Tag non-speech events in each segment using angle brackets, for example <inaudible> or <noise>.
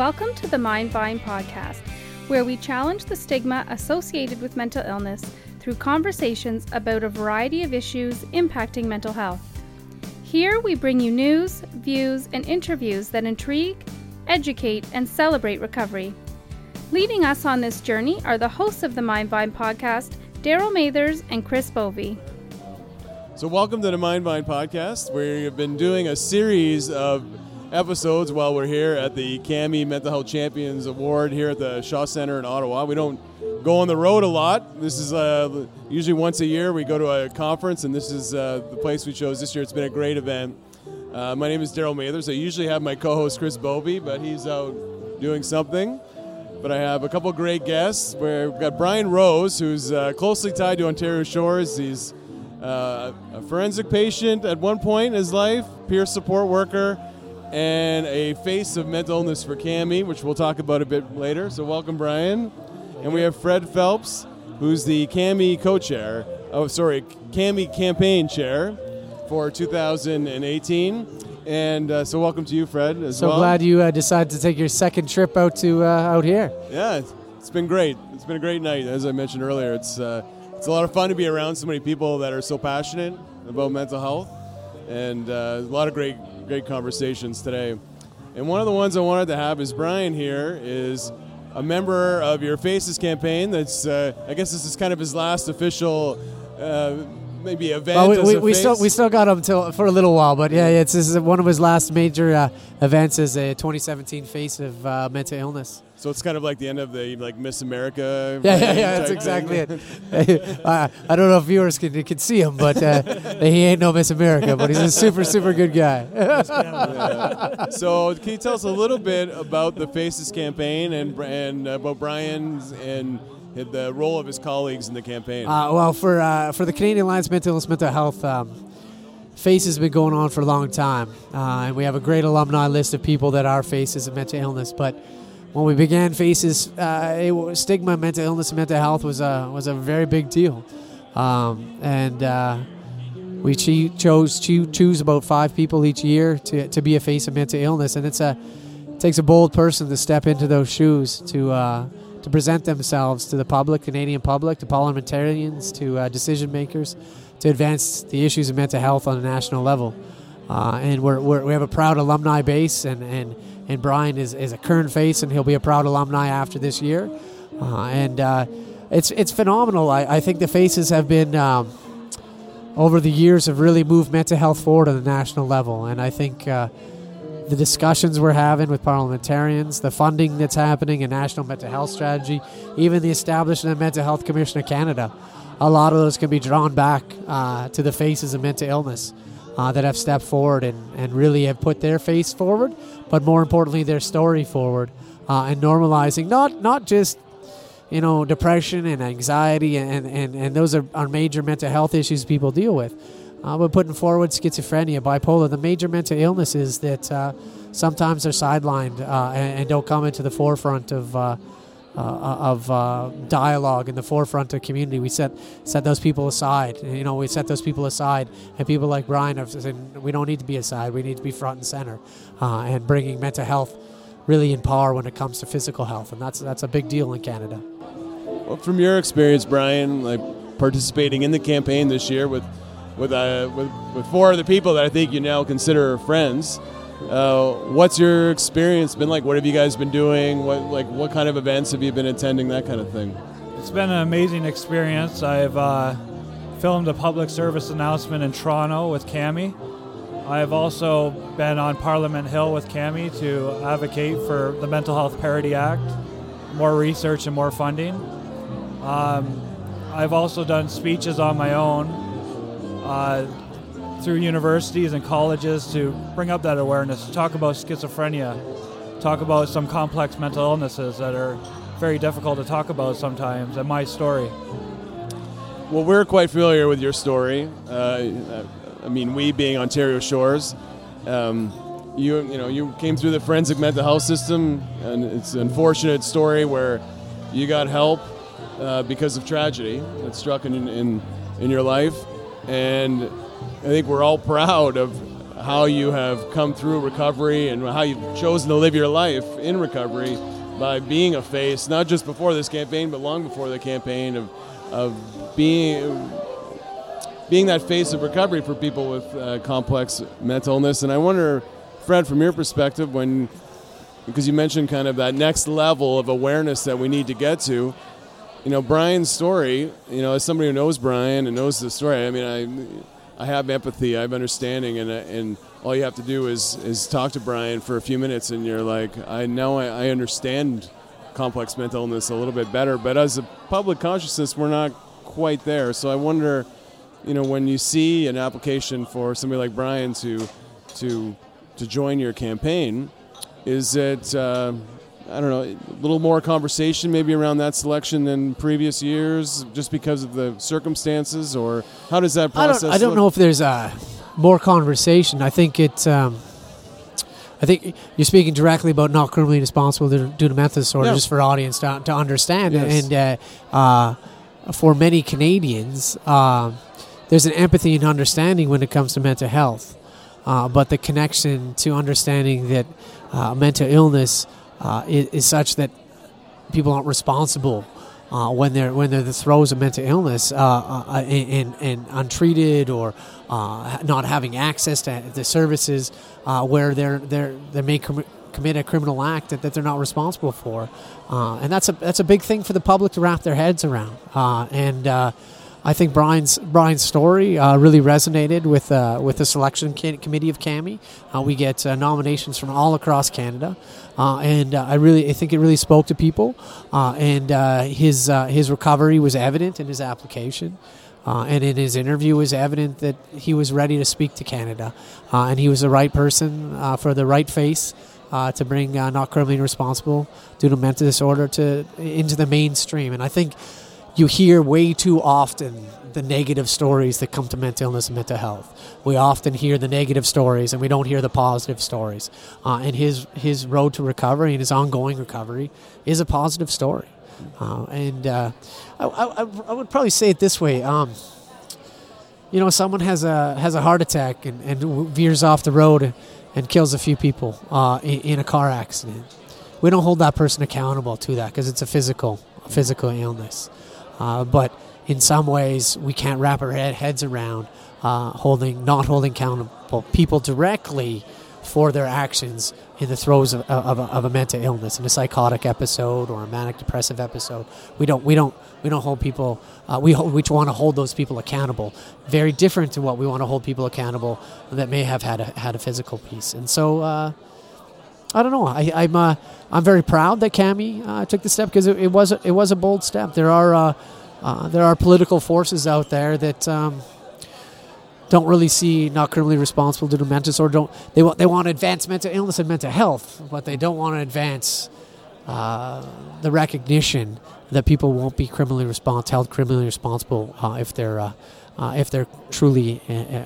Welcome to the Mindvine podcast, where we challenge the stigma associated with mental illness through conversations about a variety of issues impacting mental health. Here we bring you news, views, and interviews that intrigue, educate, and celebrate recovery. Leading us on this journey are the hosts of the Mindvine podcast, Daryl Mathers and Chris Bovey. So, welcome to the Mindvine podcast. where We've been doing a series of episodes while we're here at the CAMI Mental Health Champions Award here at the Shaw Center in Ottawa. We don't go on the road a lot. This is uh, usually once a year we go to a conference, and this is uh, the place we chose this year. It's been a great event. Uh, my name is Daryl Mathers. I usually have my co host Chris Bovey, but he's out doing something. But I have a couple great guests. We've got Brian Rose, who's uh, closely tied to Ontario Shores. He's uh, a forensic patient at one point in his life, peer support worker, and a face of mental illness for CAMI, which we'll talk about a bit later. So, welcome, Brian. And we have Fred Phelps, who's the CAMI co chair, oh, sorry, CAMI campaign chair for 2018. And uh, so, welcome to you, Fred, as so well. glad you uh, decided to take your second trip out to uh, out here. Yeah, it's been great. It's been a great night. As I mentioned earlier, it's uh, it's a lot of fun to be around so many people that are so passionate about mental health, and uh, a lot of great great conversations today. And one of the ones I wanted to have is Brian here is a member of your Faces campaign. That's uh, I guess this is kind of his last official. Uh, maybe event. Well, we, as we, a we still we still got him till for a little while, but yeah, it's this is one of his last major uh, events as a 2017 face of uh, mental illness. So it's kind of like the end of the like Miss America. <laughs> Yeah, yeah, yeah. That's exactly it. <laughs> I, I don't know if viewers can, can see him, but uh, <laughs> he ain't no Miss America, but he's a super super good guy. Yeah. So, can you tell us a little bit about the Faces campaign and and about Brian's and the role of his colleagues in the campaign? Uh, well, for uh, for the Canadian Alliance Mental Illness Mental Health, um, FACE has been going on for a long time, uh, and we have a great alumni list of people that are faces of mental illness. But when we began FACES, uh, it stigma, mental illness, mental health was a was a very big deal, um, and uh, we chose to choose about five people each year to, to be a face of mental illness, and it's a it takes a bold person to step into those shoes to uh, to present themselves to the public, Canadian public, to parliamentarians, to uh, decision makers, to advance the issues of mental health on a national level. Uh, and we're, we're, we have a proud alumni base, and, and, and Brian is, is a current face, and he'll be a proud alumni after this year. Uh, and uh, it's it's phenomenal. I, I think the faces have been um, over the years have really moved mental health forward on the national level, and I think uh, the discussions we're having with parliamentarians, the funding that's happening, a national mental health strategy, even the establishment of Mental Health Commission of Canada, a lot of those can be drawn back uh, to the faces of mental illness uh, that have stepped forward and, and really have put their face forward, but more importantly, their story forward, uh, and normalizing not not just you know depression and anxiety and, and, and those are, are major mental health issues people deal with. Uh, but putting forward schizophrenia, bipolar, the major mental illnesses that uh, sometimes are sidelined uh, and, and don't come into the forefront of uh, uh, of uh, dialogue in the forefront of community. We set set those people aside. You know, we set those people aside, and people like Brian we don't need to be aside. We need to be front and center, uh, and bringing mental health really in power when it comes to physical health, and that's that's a big deal in Canada. well, from your experience, Brian, like participating in the campaign this year with with uh, with, with four other people that I think you now consider friends. Uh, what's your experience been like? What have you guys been doing? What like what kind of events have you been attending? That kind of thing. It's been an amazing experience. I've uh, filmed a public service announcement in Toronto with Cami. I've also been on Parliament Hill with Cami to advocate for the Mental Health Parity Act, more research and more funding. Um, I've also done speeches on my own uh, through universities and colleges to bring up that awareness, to talk about schizophrenia, talk about some complex mental illnesses that are very difficult to talk about sometimes, and my story. Well, we're quite familiar with your story. Uh, I mean, we being Ontario Shores, um, you you know you came through the forensic mental health system, and it's an unfortunate story where you got help uh, because of tragedy that struck in, in in your life, and I think we're all proud of how you have come through recovery and how you've chosen to live your life in recovery by being a face, not just before this campaign, but long before the campaign of, of being being that face of recovery for people with uh, complex mental illness. And I wonder, Fred, from your perspective, when because you mentioned kind of that next level of awareness that we need to get to. You know, Brian's story. You know, as somebody who knows Brian and knows the story, I mean, I I have empathy, I have understanding, and and all you have to do is is talk to Brian for a few minutes, and you're like, I know I, I understand complex mental illness a little bit better. But as a public consciousness, we're not quite there. So I wonder you know, when you see an application for somebody like Brian to to to join your campaign, is it uh, I don't know a little more conversation maybe around that selection than previous years, just because of the circumstances, or how does that process? I don't, I don't know if there's uh, more conversation. I think it's. Um, I think you're speaking directly about not criminally responsible due to mental disorder, just for audience to, to understand. Yes. And uh, uh, for many Canadians, um there's an empathy and understanding when it comes to mental health. Uh, but the connection to understanding that uh, mental illness uh, is, is such that people aren't responsible uh, when they're when they're the throes of mental illness uh, uh, and, and untreated or uh, not having access to the services uh, where they're they're they may com- commit a criminal act that, that they're not responsible for, uh, and that's a that's a big thing for the public to wrap their heads around. Uh, and uh, I think Brian's Brian's story uh, really resonated with uh, with the selection can- committee of CAMI. Uh, we get uh, nominations from all across Canada, uh, and uh, I really I think it really spoke to people. And his his recovery was evident in his application. And in his interview, was evident that he was ready to speak to Canada, and he was the right person for the right face uh, to bring uh, not criminally responsible due to mental disorder to into the mainstream. And I think you hear way too often the negative stories that come to mental illness and mental health. We often hear the negative stories and we don't hear the positive stories. Uh, and his his road to recovery and his ongoing recovery is a positive story. Uh, and uh, I, I, I would probably say it this way. Um, you know, someone has a has a heart attack and, and veers off the road and, kills a few people uh, in, in a car accident. We don't hold that person accountable to that because it's a physical a physical illness. Uh, but in some ways, we can't wrap our head, heads around uh, holding, not holding accountable people directly for their actions in the throes of, of, a, of a mental illness, in a psychotic episode or a manic depressive episode. We don't, we don't, we don't hold people. Uh, we hold, we want to hold those people accountable. Very different to what we want to hold people accountable that may have had a, had a physical piece. And so. Uh, I don't know. I, I'm uh, I'm very proud that Cami uh, took the step because it, it was a, it was a bold step. There are uh, uh, there are political forces out there that um, don't really see not criminally responsible due to mental or Don't they want they want to advance mental illness and mental health, but they don't want to advance uh, the recognition that people won't be criminally respons- held criminally responsible uh, if they're if they're truly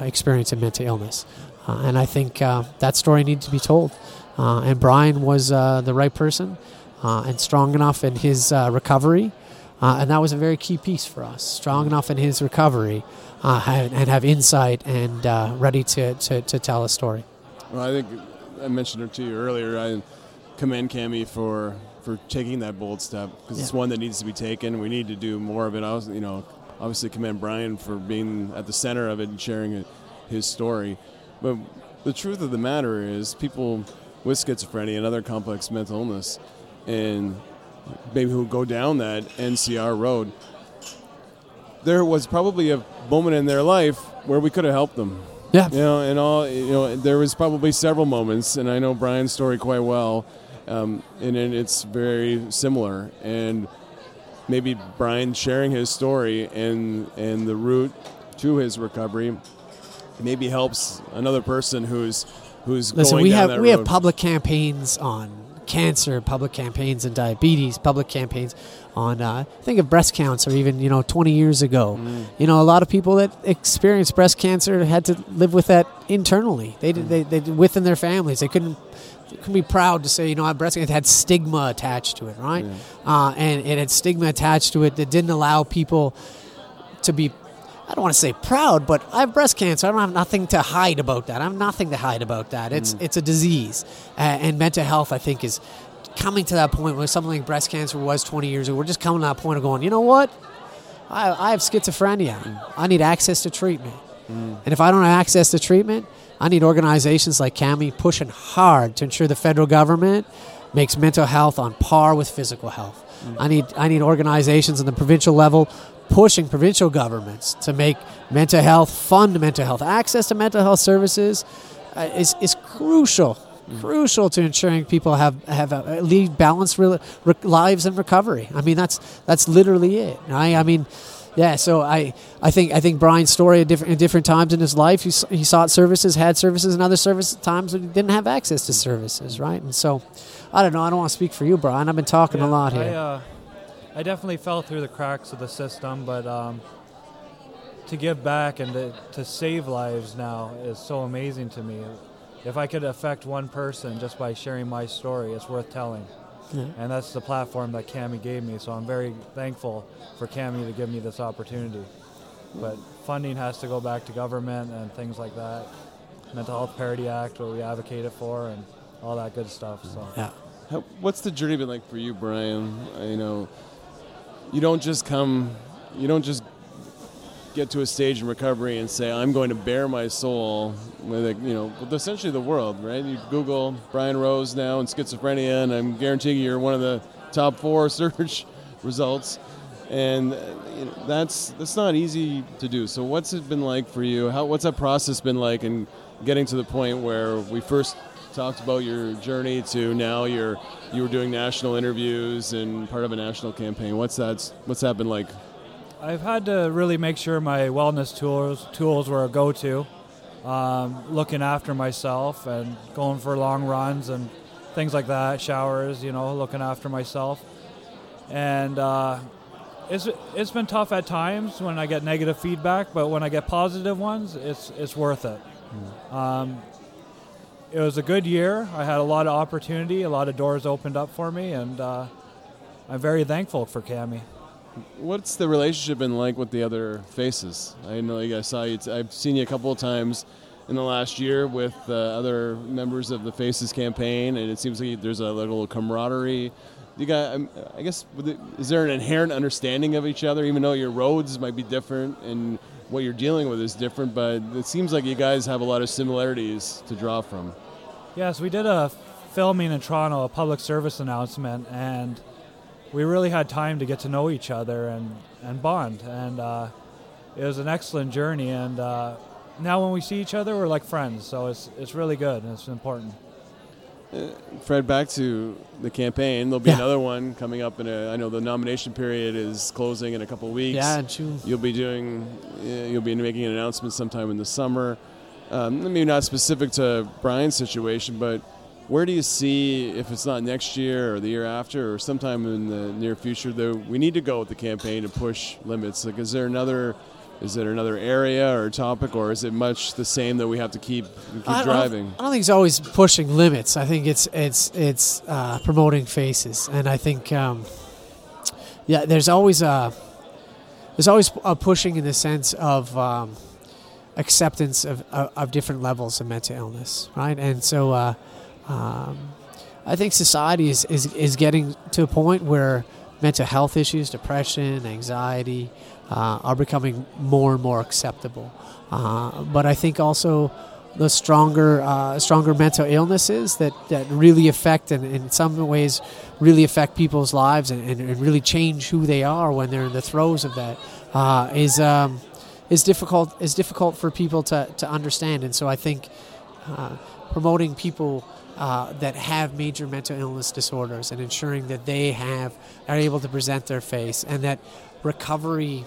experiencing mental illness. And I think that story needs to be told. Uh, and Brian was uh, the right person uh, and strong enough in his uh, recovery. Uh, and that was a very key piece for us. Strong enough in his recovery uh, and, and have insight and uh, ready to, to, to tell a story. Well, I think I mentioned it to you earlier. I commend Cami for for taking that bold step because it's one that needs to be taken. We need to do more of it. I was, you know, obviously commend Brian for being at the center of it and sharing it, his story. But the truth of the matter is, people with schizophrenia and other complex mental illness, and maybe who go down that NCR road, there was probably a moment in their life where we could have helped them. Yeah. You know, and all you know, there was probably several moments, and I know Brian's story quite well, um, and, and it's very similar. And maybe Brian sharing his story and and the route to his recovery maybe helps another person who's who's Listen, we have we have public campaigns on cancer, public campaigns on diabetes, public campaigns on uh, think of breast cancer. Even you know, 20 years ago, Mm. you know, a lot of people that experienced breast cancer had to live with that internally. They did, they, they did within their families. They couldn't. they couldn't be proud to say, you know, I breast cancer had stigma attached to it, right? Uh, and it had stigma attached to it that didn't allow people to be I don't want to say proud, but I have breast cancer. I don't have nothing to hide about that. I have nothing to hide about that. It's Mm. it's a disease, uh, and mental health. I think is coming to that point where something like breast cancer was 20 years ago. We're just coming to that point of going, you know what? I, I have schizophrenia. I need access to treatment. And if I don't have access to treatment, I need organizations like CAMI pushing hard to ensure the federal government makes mental health on par with physical health. I need I need organizations on the provincial level pushing provincial governments to make mental health fund mental health access to mental health services uh, is is crucial crucial to ensuring people have have a, lead balanced real, re, lives and recovery. I mean that's that's literally it. I mean yeah, so I, I think I think Brian's story at different, at different times in his life, he, he sought services, had services, and other service times when he didn't have access to services, right? And so, I don't know. I don't want to speak for you, Brian. I've been talking a lot I, here. uh, I definitely fell through the cracks of the system, but um, to give back and to, to save lives now is so amazing to me. If I could affect one person just by sharing my story, it's worth telling. Yeah. And that's the platform that Cami gave me. So I'm very thankful for Cami to give me this opportunity. But funding has to go back to government and things like that. Mental Health Parity Act, what we advocated for, and all that good stuff. So. yeah. How, what's the journey been like for you, Brian? I know you don't just come, you don't just get to a stage in recovery and say, "I'm going to bare my soul with, you know, essentially the world." Right? You Google Brian Rose now and schizophrenia, and I'm guaranteeing you're one of the top four <laughs> search results. And uh, that's that's not easy to do. So, what's it been like for you? How what's that process been like in getting to the point where we first talked about your journey to now you're you were doing national interviews and part of a national campaign. What's that what's that been like? I've had to really make sure my wellness tools tools were a go-to. Um, looking after myself and going for long runs and things like that, showers, you know, looking after myself. And uh, it's it's been tough at times when I get negative feedback, but when I get positive ones, it's it's worth it. Um, it was a good year. I had a lot of opportunity, a lot of doors opened up for me, and uh, I'm very thankful for Cami. What's the relationship been like with the other faces? I know you guys saw you. I've seen you a couple of times in the last year with uh, other members of the Faces campaign, and it seems like there's a little camaraderie. You got, um, I guess, is there an inherent understanding of each other, even though your roads might be different and what you're dealing with is different? But it seems like you guys have a lot of similarities to draw from. Yes, we did a filming in Toronto, a public service announcement, and we really had time to get to know each other and, and bond. And uh, it was an excellent journey. And uh, now when we see each other, we're like friends. So it's, it's really good and it's important. Fred, back to the campaign. There'll be Yeah. another one coming up in a. I know the nomination period is closing in a couple of weeks. Yeah, June. You'll be doing. uh, You'll be making an announcement sometime in the summer. Um, maybe not specific to Brian's situation, but where do you see if it's not next year or the year after or sometime in the near future though we need to go with the campaign to push limits like is there another is there another area or topic or is it much the same that we have to keep keep I- driving I don't, think it's always pushing limits. I think it's it's it's uh, promoting faces, and I think um, yeah, there's always a there's always a pushing in the sense of um, acceptance of, of of different levels of mental illness, right? And so uh, um, I think society is, is is getting to a point where mental health issues, depression, anxiety, uh, are becoming more and more acceptable. Uh, but I think also the stronger uh, stronger mental illnesses that, that really affect and in some ways really affect people's lives and, and, and really change who they are when they're in the throes of that uh, is um, is difficult is difficult for people to, to understand and so I think uh, promoting people uh, that have major mental illness disorders and ensuring that they have are able to present their face and that recovery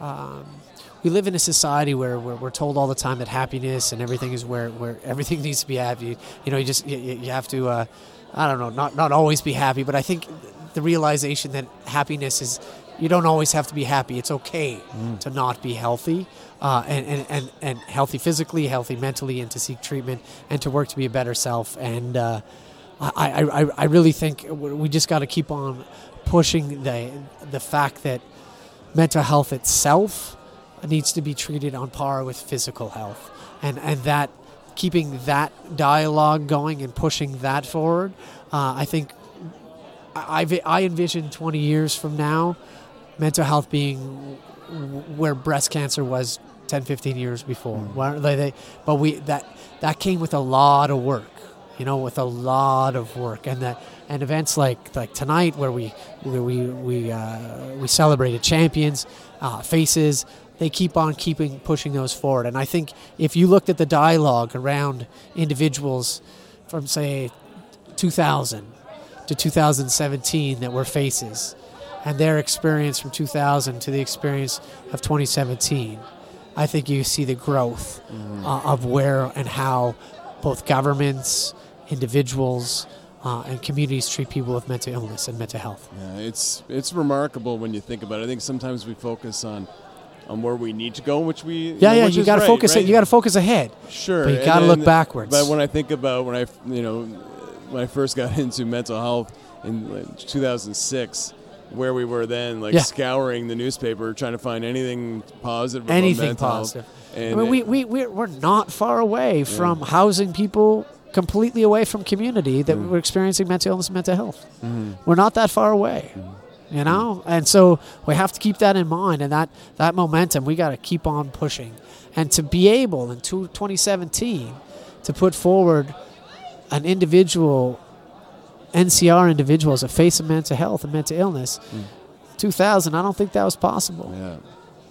um, we live in a society where we're, told all the time that happiness and everything is where, where everything <laughs> needs to be happy. You know, you just you, you have to, uh, I don't know, not not always be happy, but I think the realization that happiness is you don't always have to be happy. It's okay to not be healthy, uh, and, and, and, and healthy physically, healthy mentally, and to seek treatment and to work to be a better self. And uh, I, I, I- I really think we just got to keep on pushing the the fact that mental health itself needs to be treated on par with physical health, and and that keeping that dialogue going and pushing that forward, uh, I think I, I envision 20 years from now, mental health being where breast cancer was 10, 15 years before. Mm. They, they, but we that that came with a lot of work, you know, with a lot of work, and that and events like like tonight where we where we we uh, we celebrated champions, uh, faces. They keep on keeping pushing those forward, and I think if you looked at the dialogue around individuals from say 2000 to 2017 that were faces, and their experience from 2000 to the experience of 2017, I think you see the growth mm-hmm. uh, of where and how both governments, individuals, uh, and communities treat people with mental illness and mental health. Yeah, it's it's remarkable when you think about it. I think sometimes we focus on on where we need to go, which we yeah you know, yeah you got to right, focus right? you got to focus ahead. Sure, but you got to look backwards. But when I think about when I you know when I first got <laughs> into mental health in like 2006 where we were then, like Yeah. scouring the newspaper, trying to find anything positive. Anything mental positive. And I mean, we, we, we're, not far away from housing people completely away from community that Mm. were experiencing mental illness and mental health. Mhm. We're not that far away, Mm-hmm. you know? And so we have to keep that in mind and that, that momentum, we got to keep on pushing. And to be able in 2017 to put forward an individual, NCR individuals a face of mental health and mental illness, 2000, I don't think that was possible. yeah.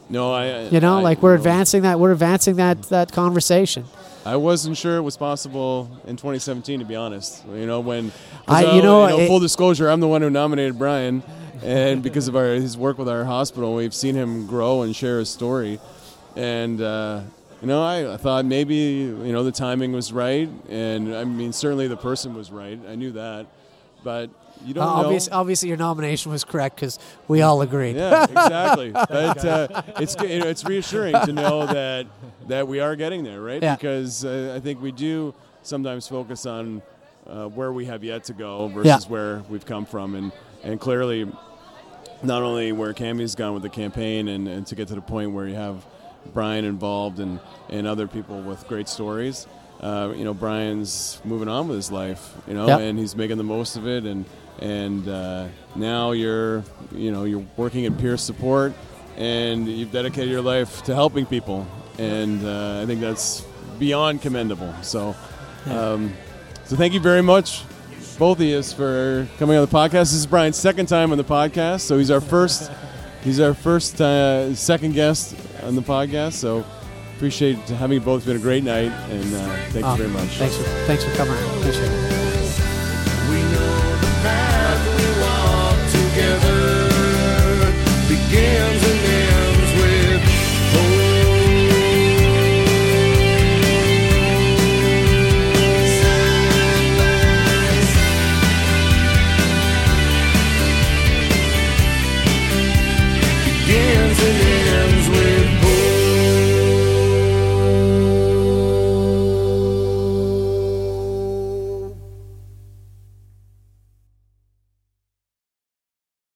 No, I. I- You know, I- like we're no. advancing that. We're advancing that that conversation. I wasn't sure it was possible in 2017, to be honest. You know, when I- you know, it- full disclosure, I'm the one who nominated Brian, and because of our his work with our hospital, we've seen him grow and share his story. And uh, you know, I, I thought maybe you know the timing was right, and I mean certainly the person was right. I knew that, but you don't Uh, know. obvious, obviously, your nomination was correct because we all agreed. Yeah, exactly. <laughs> but uh, it's it's reassuring to know that that we are getting there, right? Yeah. Because uh, I think we do sometimes focus on uh, where we have yet to go versus where we've come from, and and clearly, not only where Cammy's gone with the campaign, and, and to get to the point where you have Brian involved and and other people with great stories. Uh, you know, Brian's moving on with his life, you know, Yeah. and he's making the most of it, and and uh, now you're you know you're working in peer support and you've dedicated your life to helping people and uh, i think that's beyond commendable. So um, so thank you very much both of you for coming on the podcast. This is brian's second time on the podcast so he's our first he's our first uh, second guest on the podcast so appreciate having you both it's been a great night and uh, thank Oh, you very much Thanks for thanks for coming. Appreciate it.